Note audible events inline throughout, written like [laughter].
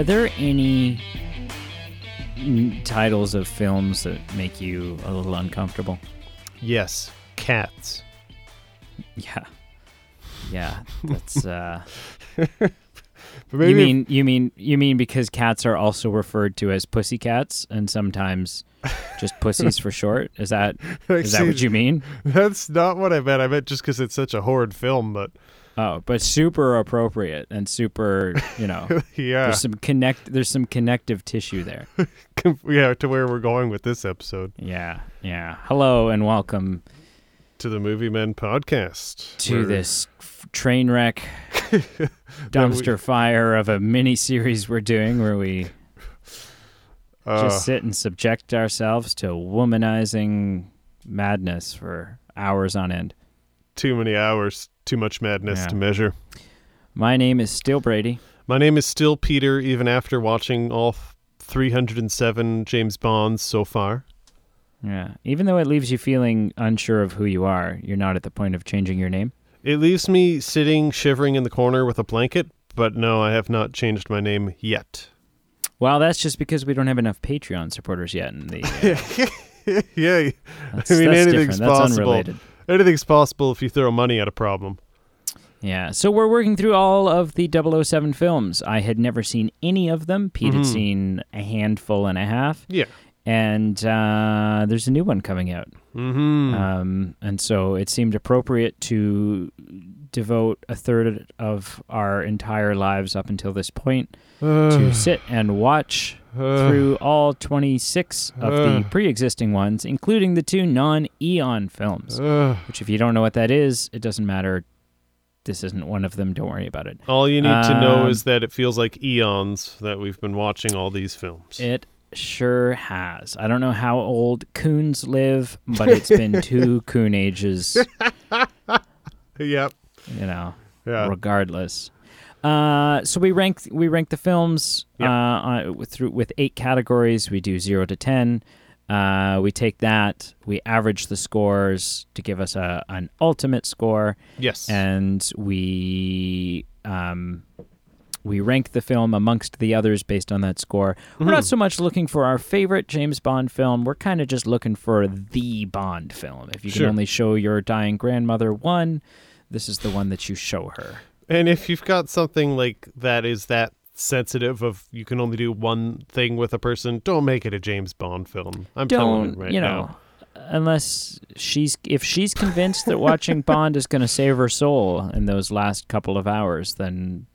Are there any titles of films that make you a little uncomfortable? Yes, cats. Yeah. Yeah, that's uh [laughs] you mean you mean you mean because cats are also referred to as pussy cats and sometimes just pussies for short? Is that [laughs] is that what you mean? That's not what I meant. I meant just because it's such a horrid film, but Oh, but super appropriate and super, you know, [laughs] yeah, there's some connect there's some connective tissue there. [laughs] yeah, to where we're going with this episode Yeah. Yeah. Hello and welcome to the Movie Men podcast. to where- this f- train wreck [laughs] dumpster fire of a mini series we're doing where we uh, just sit and subject ourselves to womanizing madness for hours on end. Too many hours, too much madness Yeah. to measure. My name is Still Brady. My name is still Peter, even after watching all 307 James Bonds so far. Yeah. Even though it leaves you feeling unsure of who you are, you're not at the point of changing your name. It leaves me sitting, shivering in the corner with a blanket, but no, I have not changed my name yet. Well, that's just because we don't have enough Patreon supporters yet. In the uh, [laughs] yeah, that's, I mean, anything's possible. unrelated. Anything's possible if you throw money at a problem. Yeah. So we're working through all of the 007 films. I had never seen any of them. Pete had Mhm. seen a handful and a half. Yeah. And uh, there's a new one coming out. Mm-hmm. Um, and so it seemed appropriate to devote a third of our entire lives up until this point to sit and watch Uh, through all 26 of the uh. pre existing ones, including the two non Eon films. Uh. Which, if you don't know what that is, it doesn't matter. This isn't one of them. Don't worry about it. all you need to know Um, is that it feels like eons that we've been watching all these films. It sure has. I don't know how old coons live, but it's been [laughs] two coon ages, [laughs] yep. you know, Yeah. regardless. Uh, so we rank we rank the films Yep. uh, on, with, through, with eight categories. We do zero to ten. Uh, we take that, we average the scores to give us a an ultimate score, Yes. and we um, we rank the film amongst the others based on that score. We're not Mhm. so much looking for our favorite James Bond film. We're kind of just looking for the Bond film. If you can Sure. only show your dying grandmother one, this is the one that you show her. And if you've got something like that is that sensitive of you can only do one thing with a person, don't make it a James Bond film. I'm telling Don't you right you know? Unless she's if she's convinced that watching Bond is going to save her soul in those last couple of hours, then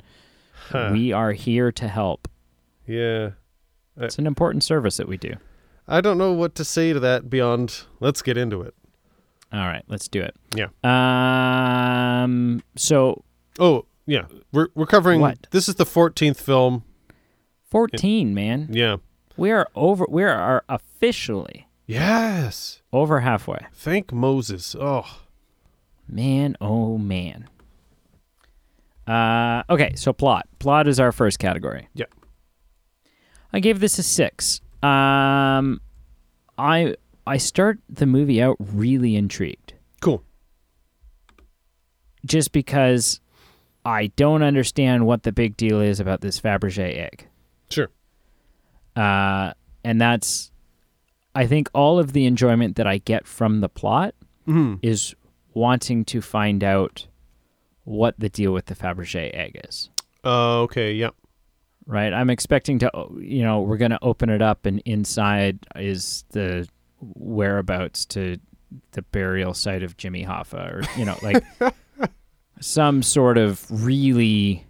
Huh. we are here to help. Yeah. It's an important service that we do. I don't know what to say to that beyond let's get into it. All right, let's do it. Yeah. Um. So Oh, yeah. We're we're covering What? this is the 14th film. fourteen, man. Yeah. We are over. We are officially Yes. over halfway. Thank Moses. Oh. Man, oh man. Uh. Okay. So plot. Plot is our first category. Yeah. I gave this a six. Um. I I start the movie out really intrigued. Cool. just because I don't understand what the big deal is about this Fabergé egg. Sure. Uh, and that's, I think, all of the enjoyment that I get from the plot Mhm. is wanting to find out what the deal with the Fabergé egg is. Uh, okay, yeah. Right? I'm expecting to, you know, we're going to open it up, and inside is the whereabouts to the burial site of Jimmy Hoffa, or, you know, like [laughs] some sort of really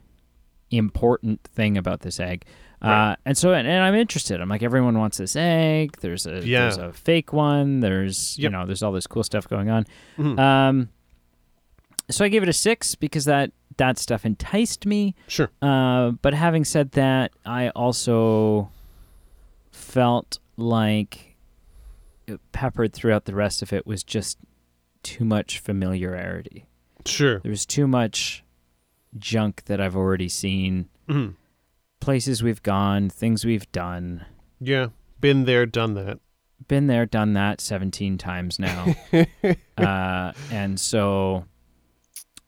important thing about this egg. Right. Uh, and so, and, and I'm interested. I'm like, everyone wants this egg. There's a Yeah. there's a fake one. There's you know, there's all this cool stuff going on. Mhm. Um, so I gave it a six because that that stuff enticed me. Sure. Uh, but having said that, I also felt like peppered throughout the rest of it was just too much familiarity. Sure. There was too much junk that I've already seen, Mhm. places we've gone, things we've done. Yeah. Been there, done that. Been there, done that 17 times now. [laughs] uh, and so,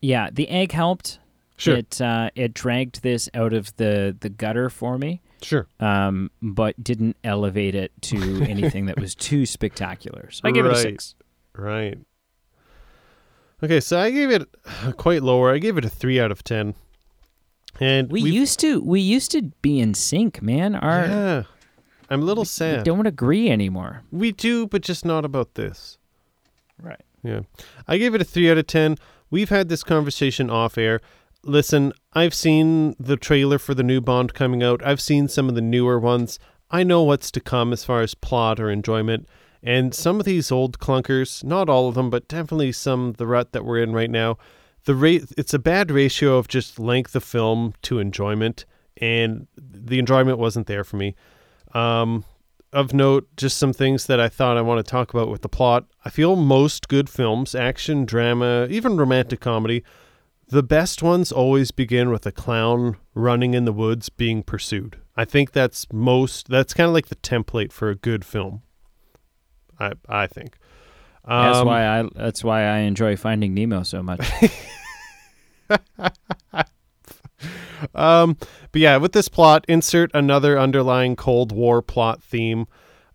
yeah, the egg helped. Sure. It uh, it dragged this out of the the gutter for me. Sure. um, but didn't elevate it to anything that was too spectacular. So I gave it a six. Right. Okay, so I gave it quite lower. I gave it a three out of ten. And We used to we used to be in sync, man. Our yeah, I'm a little we sad. We don't agree anymore. We do, but just not about this. Right. Yeah. I gave it a 3 out of 10. We've had this conversation off air. Listen, I've seen the trailer for the new Bond coming out. I've seen some of the newer ones. I know what's to come as far as plot or enjoyment. And some of these old clunkers, not all of them, but definitely some the rut that we're in right now, the rate it's a bad ratio of just length of film to enjoyment and the enjoyment wasn't there for me. Um of note, just some things that I thought I want to talk about with the plot. I feel most good films, action, drama, even romantic comedy, the best ones always begin with a clown running in the woods being pursued. I think that's most that's kind of like the template for a good film. I I think. that's Um, why I that's why I enjoy Finding Nemo so much. [laughs] Um, but yeah, with this plot, insert another underlying Cold War plot theme.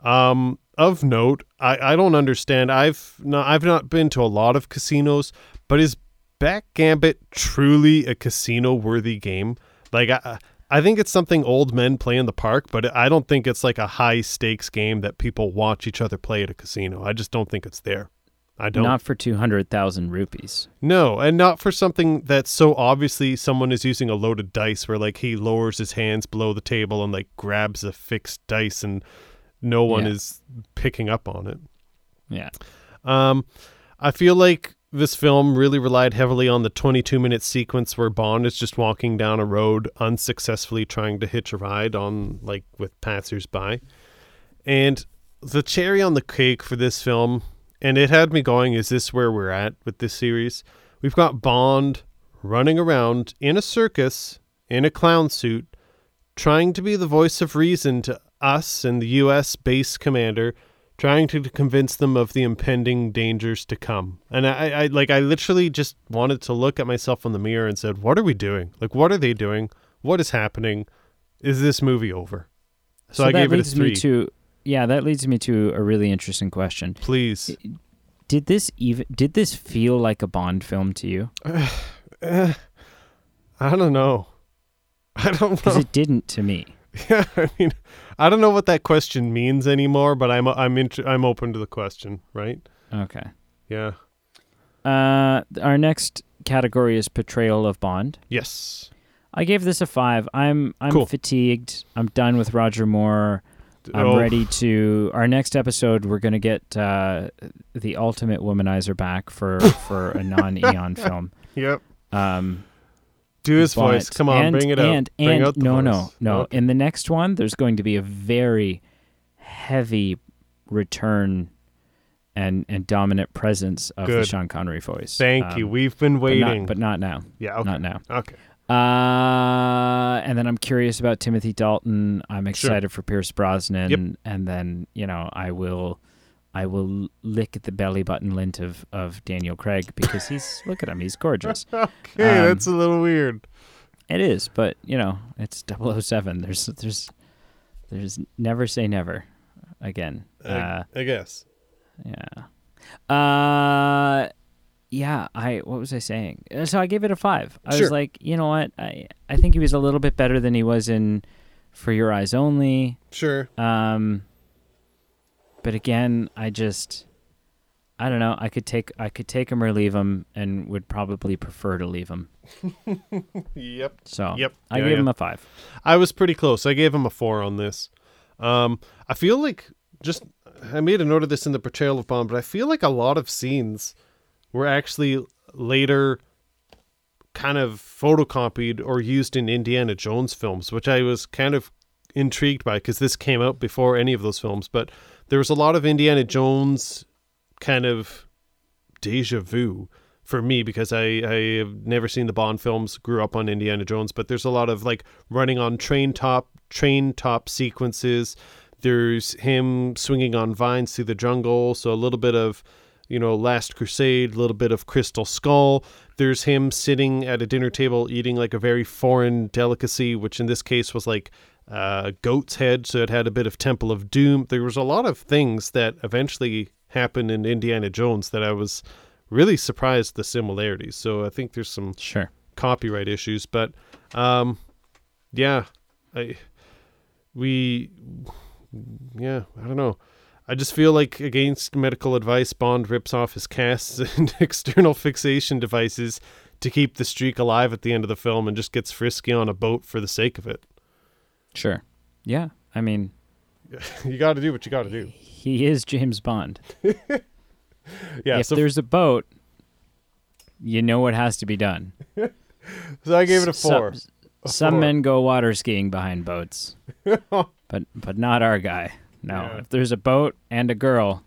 Um, of note, I, I don't understand. I've not I've not been to a lot of casinos, but is Backgammon truly a casino worthy game? Like I I think it's something old men play in the park, but I don't think it's like a high stakes game that people watch each other play at a casino. I just don't think it's there. I don't. Not for two hundred thousand rupees. No, and not for something that's so obviously someone is using a loaded dice where like he lowers his hands below the table and like grabs a fixed dice and no one Yeah. is picking up on it. Yeah. Um I feel like this film really relied heavily on the 22 minute sequence where Bond is just walking down a road unsuccessfully trying to hitch a ride on like with passersby. And the cherry on the cake for this film, and it had me going, is this where we're at with this series? We've got Bond running around in a circus in a clown suit, trying to be the voice of reason to us and the US base commander, trying to convince them of the impending dangers to come. And I, I like I literally just wanted to look at myself in the mirror and said, What are we doing? Like what are they doing? What is happening? Is this movie over? So, I that gave it a leads three. me to yeah, that leads me to a really interesting question. Please. Did this even did this feel like a Bond film to you? Eh, [sighs] I don't know. I don't Because it didn't to me. [laughs] Yeah, I mean, I don't know what that question means anymore, but I'm I'm int- I'm open to the question, right? Okay. Yeah. Uh, our next category is portrayal of Bond. Yes. I gave this a five. I'm I'm Cool. fatigued. I'm done with Roger Moore. I'm Oh, ready to. Our next episode, we're gonna get uh, the ultimate womanizer back for for a non-Eon [laughs] film. Yep. Um, Do his but- voice. Come on, and, bring it out. And bring and out the no, no, no. Okay. In the next one, there's going to be a very heavy return and and dominant presence of the Sean Connery voice. Thank you. Um, We've been but not- waiting. but not now. yeah. Okay. Not now. Okay. Uh, and then I'm curious about Timothy Dalton. I'm Sure. excited for Pierce Brosnan. Yep. And then you know I will, I will lick at the belly button lint of of Daniel Craig because he's [laughs] look at him, he's gorgeous. [laughs] Okay, Um, that's a little weird. It is, but you know it's 007. There's there's there's never say never again. Uh, I, I guess. yeah. Uh yeah, I what was I saying? Uh, So I gave it a 5. I Sure. was like, you know what? I I think he was a little bit better than he was in For Your Eyes Only. Sure. Um but again, I just I don't know. I could take I could take him or leave him and would probably prefer to leave him. [laughs] Yep. So Yep. I Yeah, gave yeah. him a 5. I was pretty close. I gave him a four on this. Um, I feel like just I made a note of this in the portrayal of Bond, but I feel like a lot of scenes were actually later kind of photocopied or used in Indiana Jones films, which I was kind of intrigued by because this came out before any of those films. But there was a lot of Indiana Jones kind of deja vu for me because I, I have never seen the Bond films, grew up on Indiana Jones, but there's a lot of like running on train top train top sequences. There's him swinging on vines through the jungle, so a little bit of you know Last Crusade, a little bit of Crystal Skull. There's him sitting at a dinner table eating like a very foreign delicacy, which in this case was like uh, goat's head, so it had a bit of Temple of Doom. There was a lot of things that eventually happened in Indiana Jones that I was really surprised the similarities. So I think there's some Sure. copyright issues, but um, yeah, I we yeah, I don't know. I just feel like against medical advice, Bond rips off his casts [laughs] and external fixation devices to keep the streak alive at the end of the film and just gets frisky on a boat for the sake of it. Sure. Yeah. I mean, [laughs] you got to do what you got to do. he is James Bond. [laughs] Yeah, if so, there's a boat, you know what has to be done. [laughs] so I gave it a Some- four. Some four. men go water skiing behind boats, but but not our guy. No, Yeah. if there's a boat and a girl,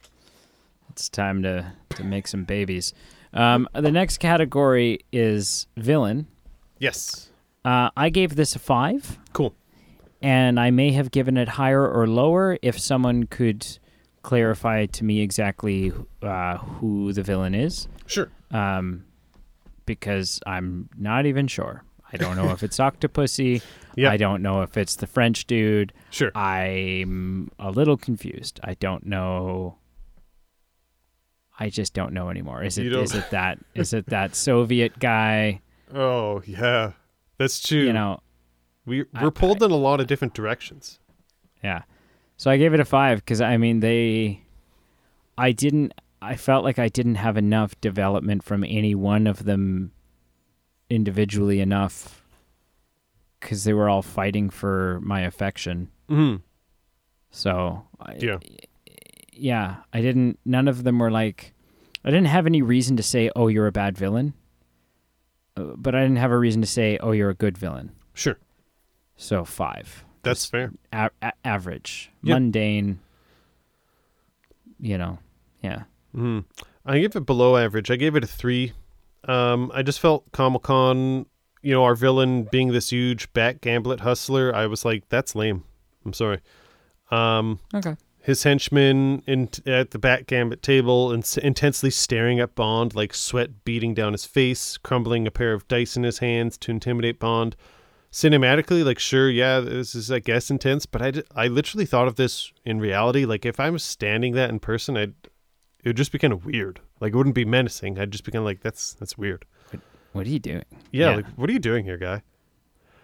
it's time to to make some babies. Um, the next category is villain. Yes. Uh, I gave this a five, Cool. And I may have given it higher or lower if someone could clarify to me exactly uh, who the villain is, Sure. um, because I'm not even sure. I don't know if it's [laughs] Octopussy. Yeah. I don't know if it's the French dude. Sure. I'm a little confused. I don't know. I just don't know anymore. Is it is it that is it that [laughs] Soviet guy? Oh, yeah. That's true. You know, we I- we're pulled in a lot of different directions. yeah. So I gave it a five because I mean they, I didn't. I felt like I didn't have enough development from any one of them individually enough because they were all fighting for my affection. Mhm. So I, Yeah. yeah, I didn't. None of them were like, I didn't have any reason to say, "Oh, you're a bad villain," uh, but I didn't have a reason to say, "Oh, you're a good villain." Sure. So five. That's Just fair. a- a- average, Yeah. mundane. You know, yeah, hmm I give it below average. I gave it a three. Um, I just felt Comic Con, you know, our villain being this huge backgammon hustler. I was like, that's lame. I'm sorry. Um, okay, his henchmen in, at the backgammon table and intensely staring at Bond, like sweat beating down his face, crumbling a pair of dice in his hands to intimidate Bond. Cinematically, like, sure, yeah, this is, I guess, intense, but i i literally thought of this in reality. Like, if I was standing that in person, I'd, it would just be kind of weird. Like, it wouldn't be menacing. I'd just be kind of like, that's that's weird. what are you doing? Yeah, Yeah. like what are you doing here, guy?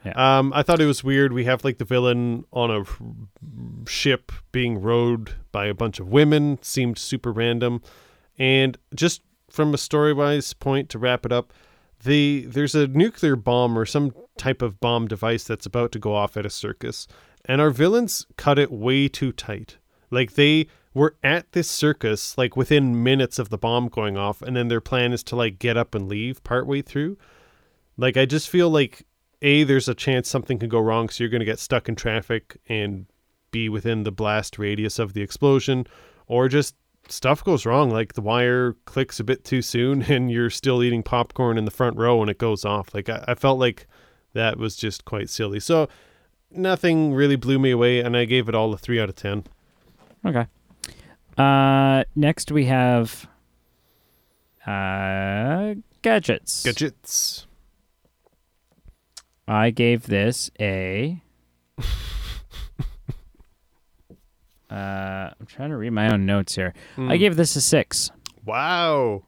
Yeah. Um, I thought it was weird. We have like the villain on a ship being rowed by a bunch of women. Seemed super random, and just from a story wise point to wrap it up, the there's a nuclear bomb or some type of bomb device that's about to go off at a circus, and our villains cut it way too tight. Like they were at this circus like within minutes of the bomb going off, and then their plan is to like get up and leave partway through. Like I just feel like a there's a chance something could go wrong, so you're going to get stuck in traffic and be within the blast radius of the explosion, or just stuff goes wrong. Like the wire clicks a bit too soon, [laughs] and you're still eating popcorn in the front row, when it goes off. Like I, I felt like that was just quite silly. So nothing really blew me away, and I gave it all a three out of ten. Okay. Uh, next we have uh gadgets. Gadgets. I gave this a. uh, I'm trying to read my own notes here. I Mm. gave this a six. Wow.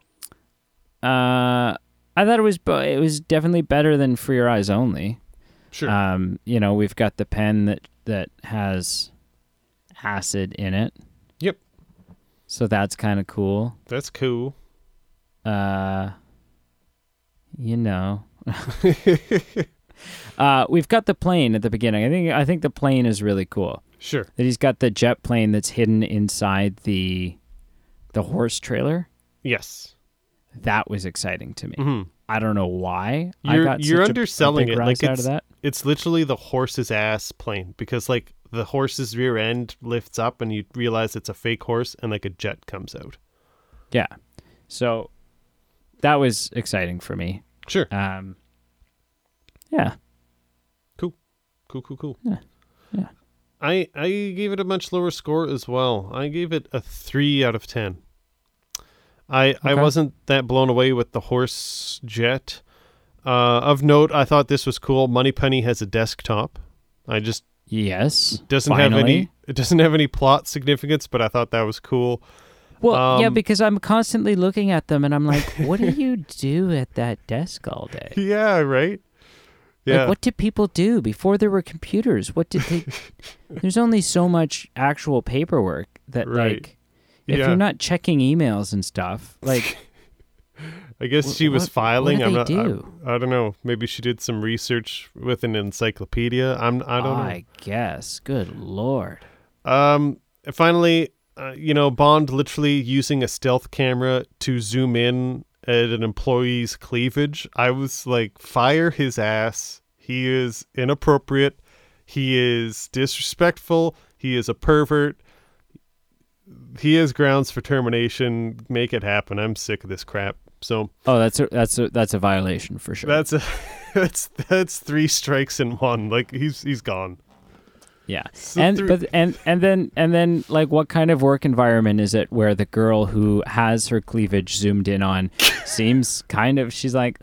Uh, I thought it was bo- it was definitely better than For Your Eyes Only. Sure. Um, you know, we've got the pen that that has acid in it. Yep. So that's kind of cool. That's cool. Uh, you know. [laughs] uh, we've got the plane at the beginning. I think I think the plane is really cool. Sure. That he's got the jet plane that's hidden inside the the horse trailer. Yes. That was exciting to me. hmm I don't know why. You're- got you're a- underselling a big it, like out it's- of that. It's literally the horse's ass plane because like the horse's rear end lifts up and you realize it's a fake horse and like a jet comes out. Yeah. So that was exciting for me. Sure. Um, yeah. Cool. Cool, cool, cool. Yeah. Yeah. I I gave it a much lower score as well. I gave it a three out of ten. I I wasn't that blown away with the horse jet. Uh, of note, I thought this was cool. Moneypenny has a desktop. I just Yes. Doesn't finally. have any. [laughs] It doesn't have any plot significance, but I thought that was cool. Well, yeah, Um, because I'm constantly looking at them and I'm like, [laughs] what do you do at that desk all day? Yeah, right. Yeah, Like, what did people do before there were computers? What did they? [laughs] There's only so much actual paperwork that, Right. like, if Yeah. you're not checking emails and stuff, like, [laughs] I guess she was what- filing. What I'm do not. they I- do? I, don't know. Maybe she did some research with an encyclopedia. I'm. I don't know. I guess. Good lord. Um, finally, uh, you know, Bond literally using a stealth camera to zoom in at an employee's cleavage. I was like, fire his ass. He is inappropriate. He is disrespectful. He is a pervert. He has grounds for termination. Make it happen. I'm sick of this crap. So Oh, that's a that's a that's a violation for sure. that's a [laughs] that's that's three strikes in one. Like he's he's gone. Yeah. So and but and and then and then like what kind of work environment is it where the girl who has her cleavage zoomed in on [laughs] seems kind of she's like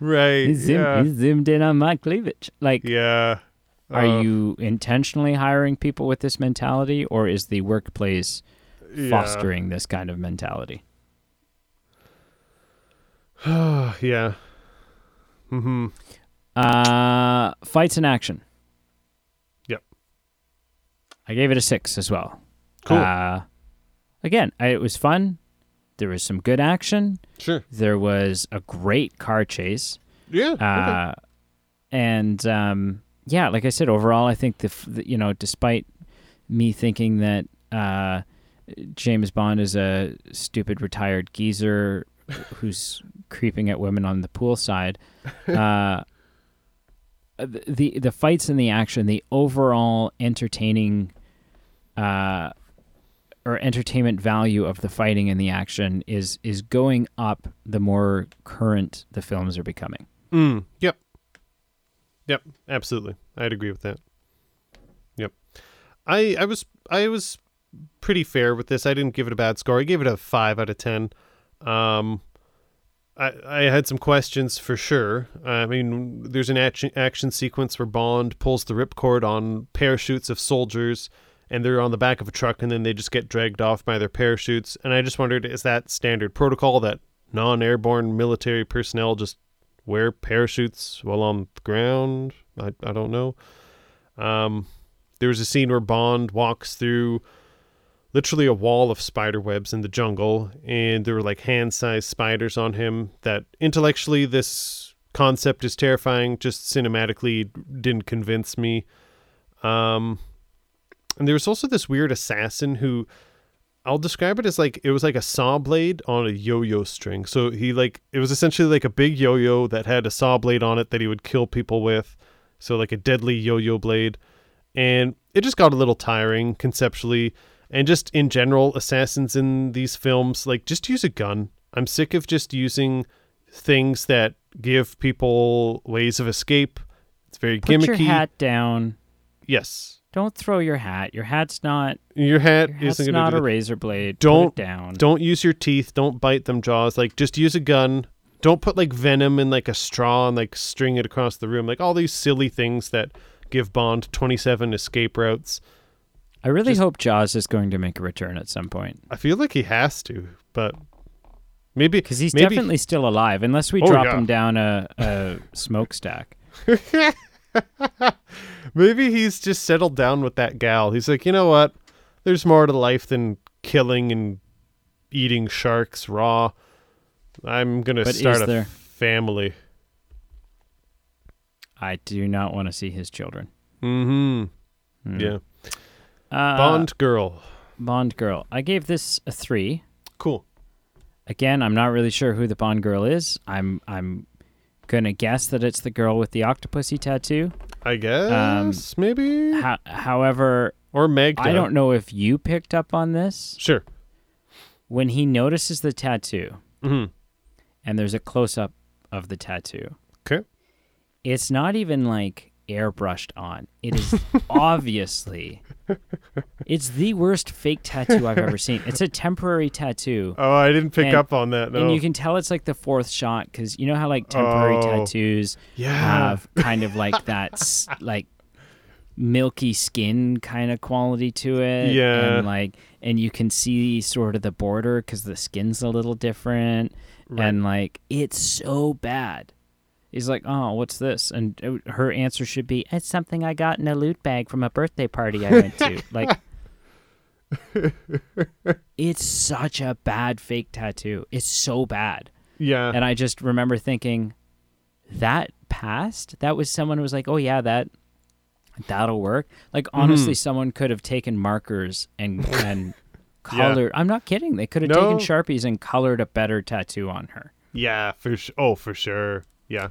right. he, zoomed, yeah. he zoomed in on my cleavage like Yeah. are Uh, you intentionally hiring people with this mentality or is the workplace yeah. fostering this kind of mentality [sighs] yeah. Mm-hmm. uh fights in action. I gave it a six as well Cool. uh, again I, it was fun there was some good action Sure. There was a great car chase. Yeah. okay. Uh, and um, yeah, like I said, overall, I think the, the you know, despite me thinking that uh, James Bond is a stupid retired geezer who's creeping at women on the poolside, [laughs] uh, the, the the fights and the action, the overall entertaining. Uh, or entertainment value of the fighting and the action is is going up the more current the films are becoming. Mm, yep. Yep. Absolutely. I'd agree with that. Yep. I I was I was pretty fair with this. I didn't give it a bad score. I gave it a five out of ten. Um, I I had some questions for sure. I mean, there's an action action sequence where Bond pulls the ripcord on parachutes of soldiers. And they're on the back of a truck, and then they just get dragged off by their parachutes. And I just wondered, is that standard protocol that non-airborne military personnel just wear parachutes while on the ground. I, I don't know. Um, there was a scene where Bond walks through literally a wall of spider webs in the jungle, and there were like hand sized spiders on him. That intellectually, this concept is terrifying, just cinematically didn't convince me. Um, and there was also this weird assassin who I'll describe it as like it was like a saw blade on a yo-yo string. So he like it was essentially like a big yo-yo that had a saw blade on it that he would kill people with. So like a deadly yo-yo blade. And it just got a little tiring conceptually and just in general assassins in these films like just use a gun. I'm sick of just using things that give people ways of escape. It's very Put gimmicky. your hat down. Yes. Don't throw your hat. Your hat's not. Your hat Your hat's isn't not a razor blade. Don't- down. Don't use your teeth. Don't bite them jaws. Like just use a gun. Don't put like venom in like a straw and like string it across the room. Like all these silly things that give Bond 27 escape routes. I really just- hope Jaws is going to make a return at some point I feel like he has to, but maybe because he's maybe definitely still alive, unless we Oh, drop yeah. him down a, a [laughs] smokestack. [laughs] [laughs] maybe he's just settled down with that gal. He's like, you know what? There's more to life than killing and eating sharks raw. I'm gonna But start a there- family. I do not want to see his children. Mm-hmm. Hmm. Yeah. Uh, Bond girl. Bond girl. I gave this a three. Cool. Again, I'm not really sure who the Bond girl is. I'm I'm gonna guess that it's the girl with the octopussy tattoo. I guess maybe Ho- however, or Meg. I don't know if you picked up on this Sure. when he notices the tattoo hmm and there's a close up of the tattoo. Okay. It's not even like airbrushed on. It is [laughs] obviously it's the worst fake tattoo I've ever seen. It's a temporary tattoo. Oh, I didn't pick And- up on that. No. And you can tell it's like the fourth shot because you know how like temporary Oh. tattoos yeah. have [laughs] kind of like that, like milky skin kind of quality to it. Yeah. and like, and you can see sort of the border because the skin's a little different, Right. and like, it's so bad. He's like, "Oh, what's this?" And uh, her answer should be, "It's something I got in a loot bag from a birthday party I went to." [laughs] like, it's such a bad fake tattoo. It's so bad. yeah. And I just remember thinking, that passed. That was someone who was like, "Oh yeah, that that'll work." Like Mm-hmm. honestly, someone could have taken markers and [laughs] and colored. I'm not kidding. They could have taken sharpies and colored a better tattoo on her. Yeah, for sure. Oh, for sure. Yeah.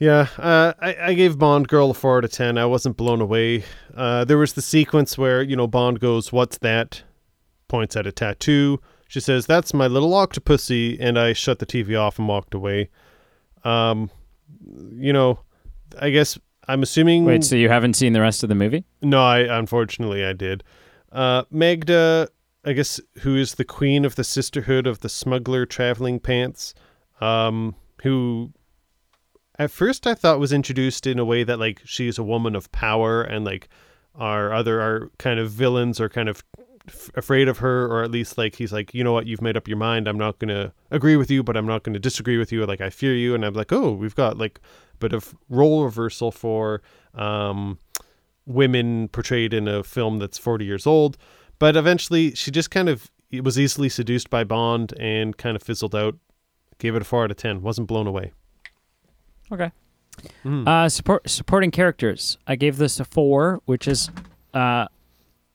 Yeah, uh, I, I gave Bond Girl a 4 out of 10. I wasn't blown away. Uh, there was the sequence where, you know, Bond goes, What's that? Points at a tattoo. She says, That's my little octopussy. And I shut the TV off and walked away. Um, you know, I guess I'm assuming. Wait, so you haven't seen the rest of the movie? No, I unfortunately I did. Uh, Magda, I guess, who is the queen of the Sisterhood of the Smuggler Traveling Pants, um, who at first I thought was introduced in a way that like she's a woman of power and like our other our kind of villains are kind of afraid of her or at least like he's like you know what? You've made up your mind. I'm not going to agree with you but i'm not going to disagree with you. Like i fear you. And i'm like oh we've got like a bit of role reversal for um women portrayed in a film that's 40 years old. But eventually she just kind of was easily seduced by bond and kind of fizzled out gave it a 4 out of 10 wasn't blown away Okay. Mm. Uh, support supporting characters. I gave this a four, which is uh,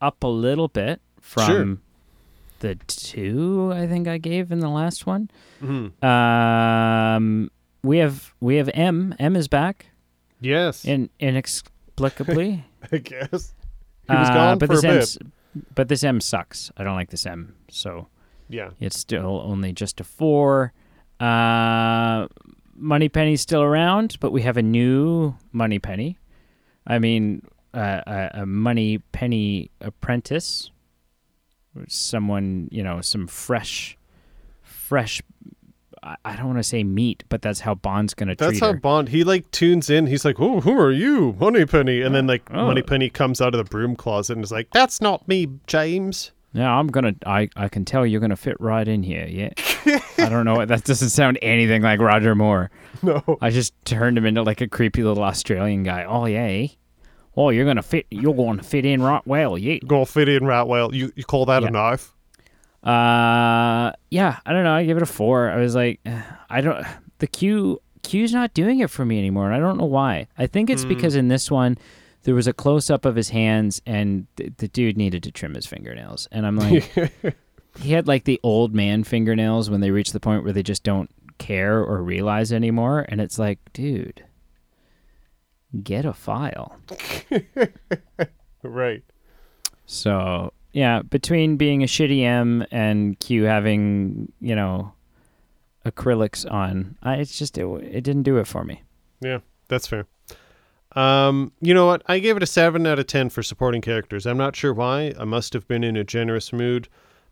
up a little bit from Sure. the two I think I gave in the last one. Mhm. Um, we have we have M. M is back yes in inexplicably. [laughs] i guess he was Uh, but for a this bit But this M sucks. I don't like this M. So yeah it's still only just a four. Uh, Moneypenny's still around, but we have a new Moneypenny. I mean, uh, a, a Money Penny apprentice. Someone, you know, some fresh, fresh. I, I don't want to say meat, but that's how Bond's going to That's treat how her. Bond he like tunes in. He's like, "Oh, who are you, Moneypenny?" And then like Oh. Moneypenny comes out of the broom closet and is like, "That's not me, James." Yeah, I'm gonna. I I can tell you're gonna fit right in here. Yeah. I don't know. That doesn't sound anything like Roger Moore. [laughs] No, I just turned him into like a creepy little Australian guy. Oh yeah. eh? Oh, you're gonna fit. You're going to fit in right well. Yeah. gonna fit in right well. You you call that Yeah. a knife? Uh, yeah. I don't know. I give it a four. I was like, [sighs] I don't. The Q Q's not doing it for me anymore, and I don't know why. I think it's because in this one. There was a close up of his hands, and th- the dude needed to trim his fingernails. And I'm like, [laughs] he had like the old man fingernails when they reach the point where they just don't care or realize anymore. And it's like, dude, get a file. [laughs] right. So yeah, between being a shitty M and Q having you know acrylics on, I, it's just it, it didn't do it for me. Yeah, that's fair. Um, you know what? I gave it a seven out of ten for supporting characters. I'm not sure why. I must have been in a generous mood,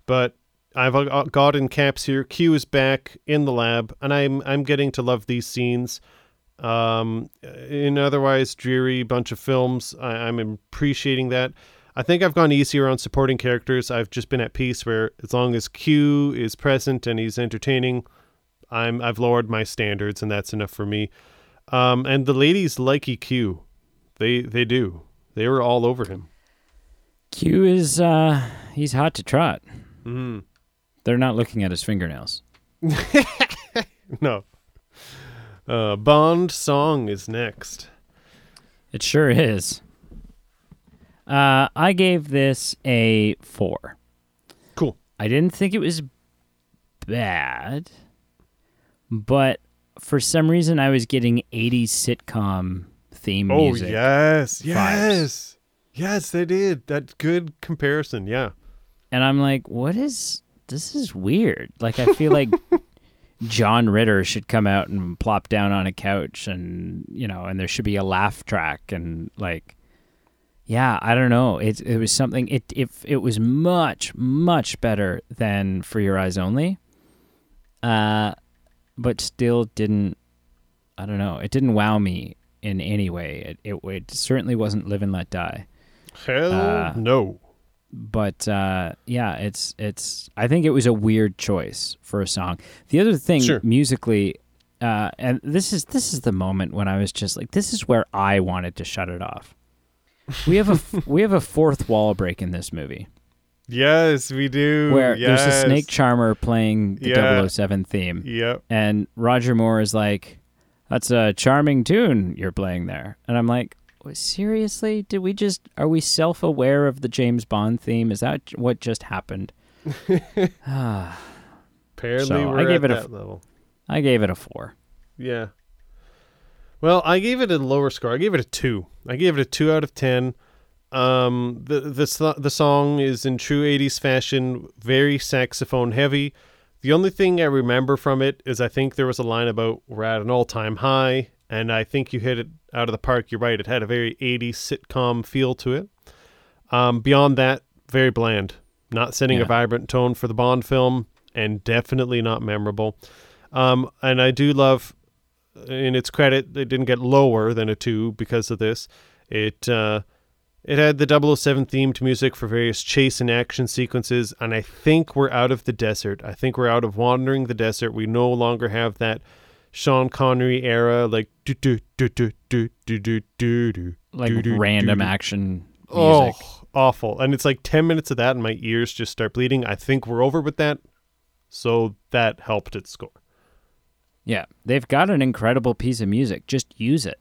but I've uh, got in caps here. Q is back in the lab, and I'm I'm getting to love these scenes. Um, in otherwise dreary bunch of films, I, I'm appreciating that. I think I've gone easier on supporting characters. I've just been at peace where as long as Q is present and he's entertaining, I'm I've lowered my standards, and that's enough for me. Um, and the ladies like EQ. They they do. They were all over him. Q is uh he's hot to trot. Mm. They're not looking at his fingernails. [laughs] No. Uh, Bond song is next. It sure is. Uh, I gave this a four. Cool. I didn't think it was bad, but for some reason I was getting 80s sitcom theme Oh music. yes, yes, yes. They did that. Good comparison. Yeah. And I'm like, what is this is weird. Like I feel like [laughs] John Ritter should come out and plop down on a couch and you know, and there should be a laugh track and like yeah, I don't know. It it was something it if it was much much better than For Your Eyes Only. Uh but still didn't I don't know. It didn't wow me in any way. It, it, it certainly wasn't "Live and Let Die." Hell Uh, no. but uh, yeah, it's it's. I think it was a weird choice for a song. The other thing Sure. musically, uh, and this is this is the moment when I was just like, this is where I wanted to shut it off. We have a [laughs] we have a fourth wall break in this movie Yes, we do. where yes. there's a snake charmer playing the Yeah. 007 theme, Yep. and Roger Moore is like, "That's a charming tune you're playing there," and I'm like. Seriously, did we just are we self-aware of the James Bond theme? Is that what just happened? [laughs] [sighs] Apparently, So, we're I gave at it a that level. I gave it a four. Yeah. Well, I gave it a lower score. I gave it a two. I gave it a two out of ten. Um, the the the song is in true '80s fashion, very saxophone heavy. The only thing I remember from it is I think there was a line about we're at an all time high, and I think you hit it out of the park. You're right; it had a very '80s sitcom feel to it. Um, beyond that, very bland. Not setting Yeah. a vibrant tone for the Bond film, and definitely not memorable. Um, and I do love, in its credit, it didn't get lower than a two because of this. It uh, it had the 007 themed music for various chase and action sequences, and I think we're out of the desert. I think we're out of wandering the desert. We no longer have that Sean Connery era, like do do do do do do do do do. Like do-do, random do-do. action Oh, awful! And it's like ten minutes of that, and my ears just start bleeding. I think we're over with that, so that helped its score. Yeah, they've got an incredible piece of music. Just use it.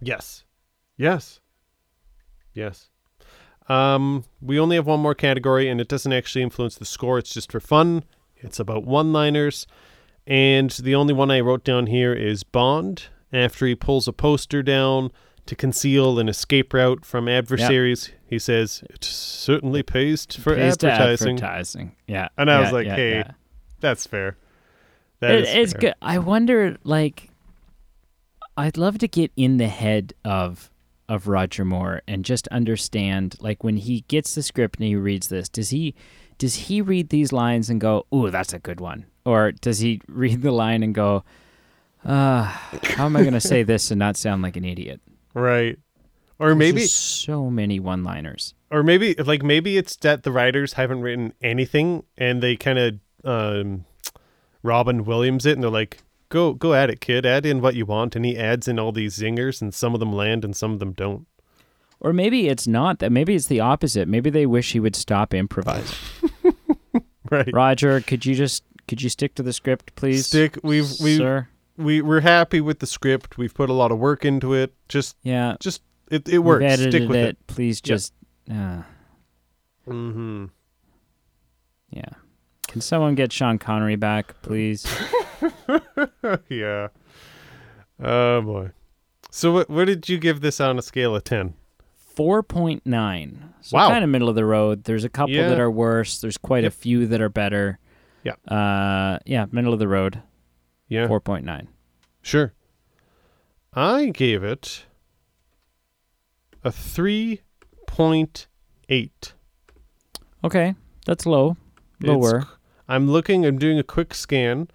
Yes. Yes. Yes. Um, we only have one more category, and it doesn't actually influence the score. It's just for fun. It's about one liners. And the only one I wrote down here is Bond. After he pulls a poster down to conceal an escape route from adversaries, he says, It certainly pays for Pays advertising. advertising. Yeah. And I was like, yeah, hey, yeah. That's fair. That It- is it's fair. good. I wonder, like, I'd love to get in the head of of Roger Moore and just understand, like, when he gets the script and he reads this, does he does he read these lines and go, "Ooh, that's a good one," or does he [laughs] read the line and go, "Uh, how am I going to say this and not sound like an idiot?" Right. Or There's maybe so many one-liners. or maybe like maybe it's that the writers haven't written anything and they kind of um Robin Williams it and they're like go go at it kid add in what you want and he adds in all these zingers and some of them land and some of them don't Or maybe it's not that. Maybe it's the opposite. Maybe they wish he would stop improvising. [laughs] right Roger, could you just could you stick to the script, please? stick we've we sir. we we're happy with the script we've put a lot of work into it just Yeah, just it, it works We've edited stick with it. it, Please Yeah. just. Uh, mhm yeah. Can someone get Sean Connery back, please? [laughs] [laughs] yeah oh boy so what what did you give this on a scale of 10 Four point nine. So Wow. kind of middle of the road. There's a couple Yeah. that are worse. There's quite Yep. a few that are better. Yeah. Uh, yeah, middle of the road. yeah Four point nine. Sure. I gave it a 3.8. Okay, that's low. It's- Lower. I'm looking, I'm doing a quick scan.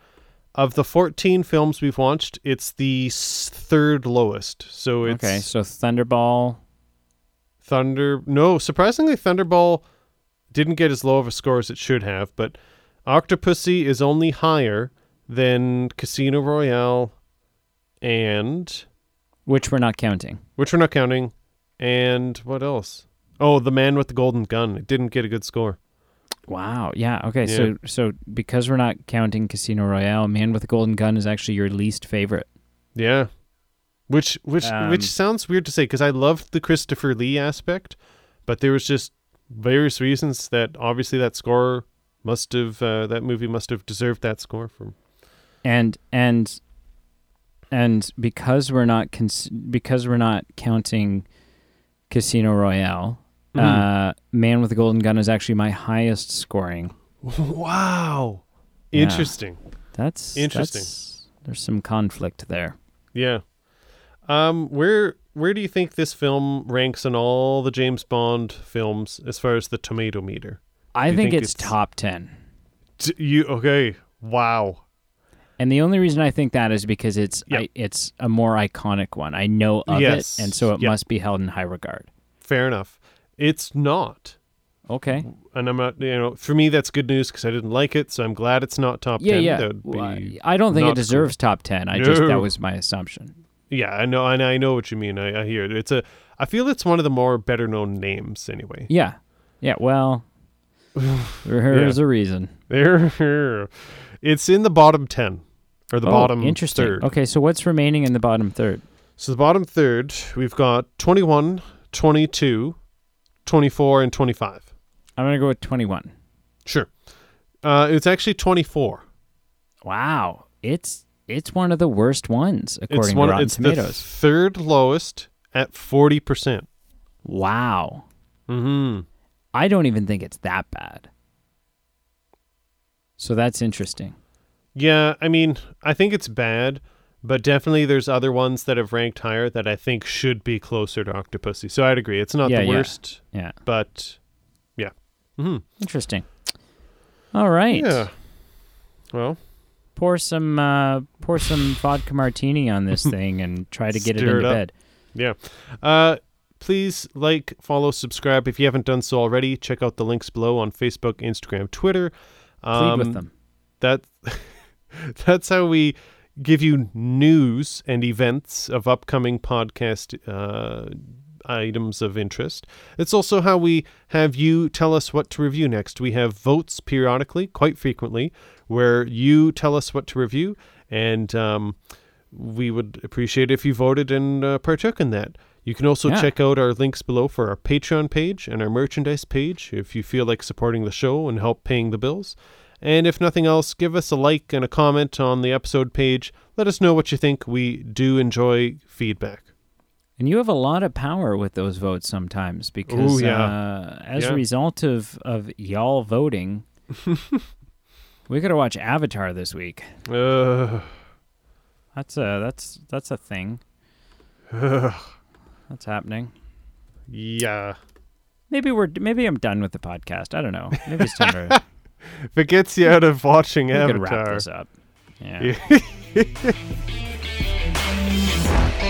Of the 14 films we've watched, it's the third lowest. So it's okay, so Thunderball. Thunder. No, surprisingly, Thunderball didn't get as low of a score as it should have, but Octopussy is only higher than Casino Royale and Which we're not counting. which we're not counting. And what else? Oh, the man with the golden gun. It didn't get a good score. Wow. Yeah. Okay. Yeah. So so because we're not counting Casino Royale, Man with the Golden Gun is actually your least favorite. Yeah, which which Um, which sounds weird to say because I loved the Christopher Lee aspect, but there was just various reasons that obviously that score must have uh, that movie must have deserved that score from. And and and because we're not cons- because we're not counting Casino Royale, Mm. uh, Man with the Golden Gun is actually my highest scoring. [laughs] wow, Yeah. interesting. That's Interesting. that's- there's some conflict there. Yeah. Um, where where do you think this film ranks in all the James Bond films as far as the tomato meter? I think, think it's, it's- top ten. D- you okay? Wow. And the only reason I think that is because it's Yep. I, it's a more iconic one. I know of Yes. it, and so it Yep. must be held in high regard. Fair enough. It's not. Okay. And I'm not, you know, for me, that's good news because I didn't like it. So I'm glad it's not top Yeah, 10. yeah. Well, I don't think it cool. deserves top ten. I just that was my assumption. yeah, I know. And I know what you mean. I, I hear it. It's a, I feel it's one of the more better known names anyway. Yeah. Yeah. Well, [sighs] there's a reason. There, it's in the bottom 10 or the oh, bottom interesting. third. Okay, so what's remaining in the bottom third? So the bottom third, we've got 21, 22, 24, and 25. I'm gonna go with 21. Sure. Uh, it's actually 24. Wow, it's it's one of the worst ones according It's to one. Rotten It's the Tomatoes. third lowest at 40%. wow, Mm-hmm. I don't even think it's that bad. So that's interesting. Yeah, I mean, I think it's bad, but definitely there's other ones that have ranked higher that I think should be closer to Octopussy. So I'd agree. It's not Yeah, the yeah. worst, Yeah, but yeah. hmm interesting. All right, Yeah. Well, pour some uh, pour some vodka martini on this [laughs] thing and try to get it Stir it bed. yeah. Uh, please like, follow, subscribe. If you haven't done so already, check out the links below on Facebook, Instagram, Twitter. Plead Um, with them. that [laughs] that's how we give you news and events of upcoming podcast uh, items of interest. It's also how we have you tell us what to review next. We have votes periodically, quite frequently, where you tell us what to review, and um, we would appreciate if you voted and uh, partook in that. You can also Yeah. check out our links below for our Patreon page and our merchandise page if you feel like supporting the show and help paying the bills. And if nothing else, give us a like and a comment on the episode page. Let us know what you think. We do enjoy feedback. And you have a lot of power with those votes sometimes because Ooh, yeah. uh, as Yeah. a result of, of y'all voting, [laughs] we got to watch Avatar this week. Uh, That's a that's that's a thing that's happening. yeah. Maybe we're maybe I'm done with the podcast. I don't know. Maybe it's time to [laughs] if it gets you out of watching we Avatar, wrap this up. Yeah. yeah. [laughs]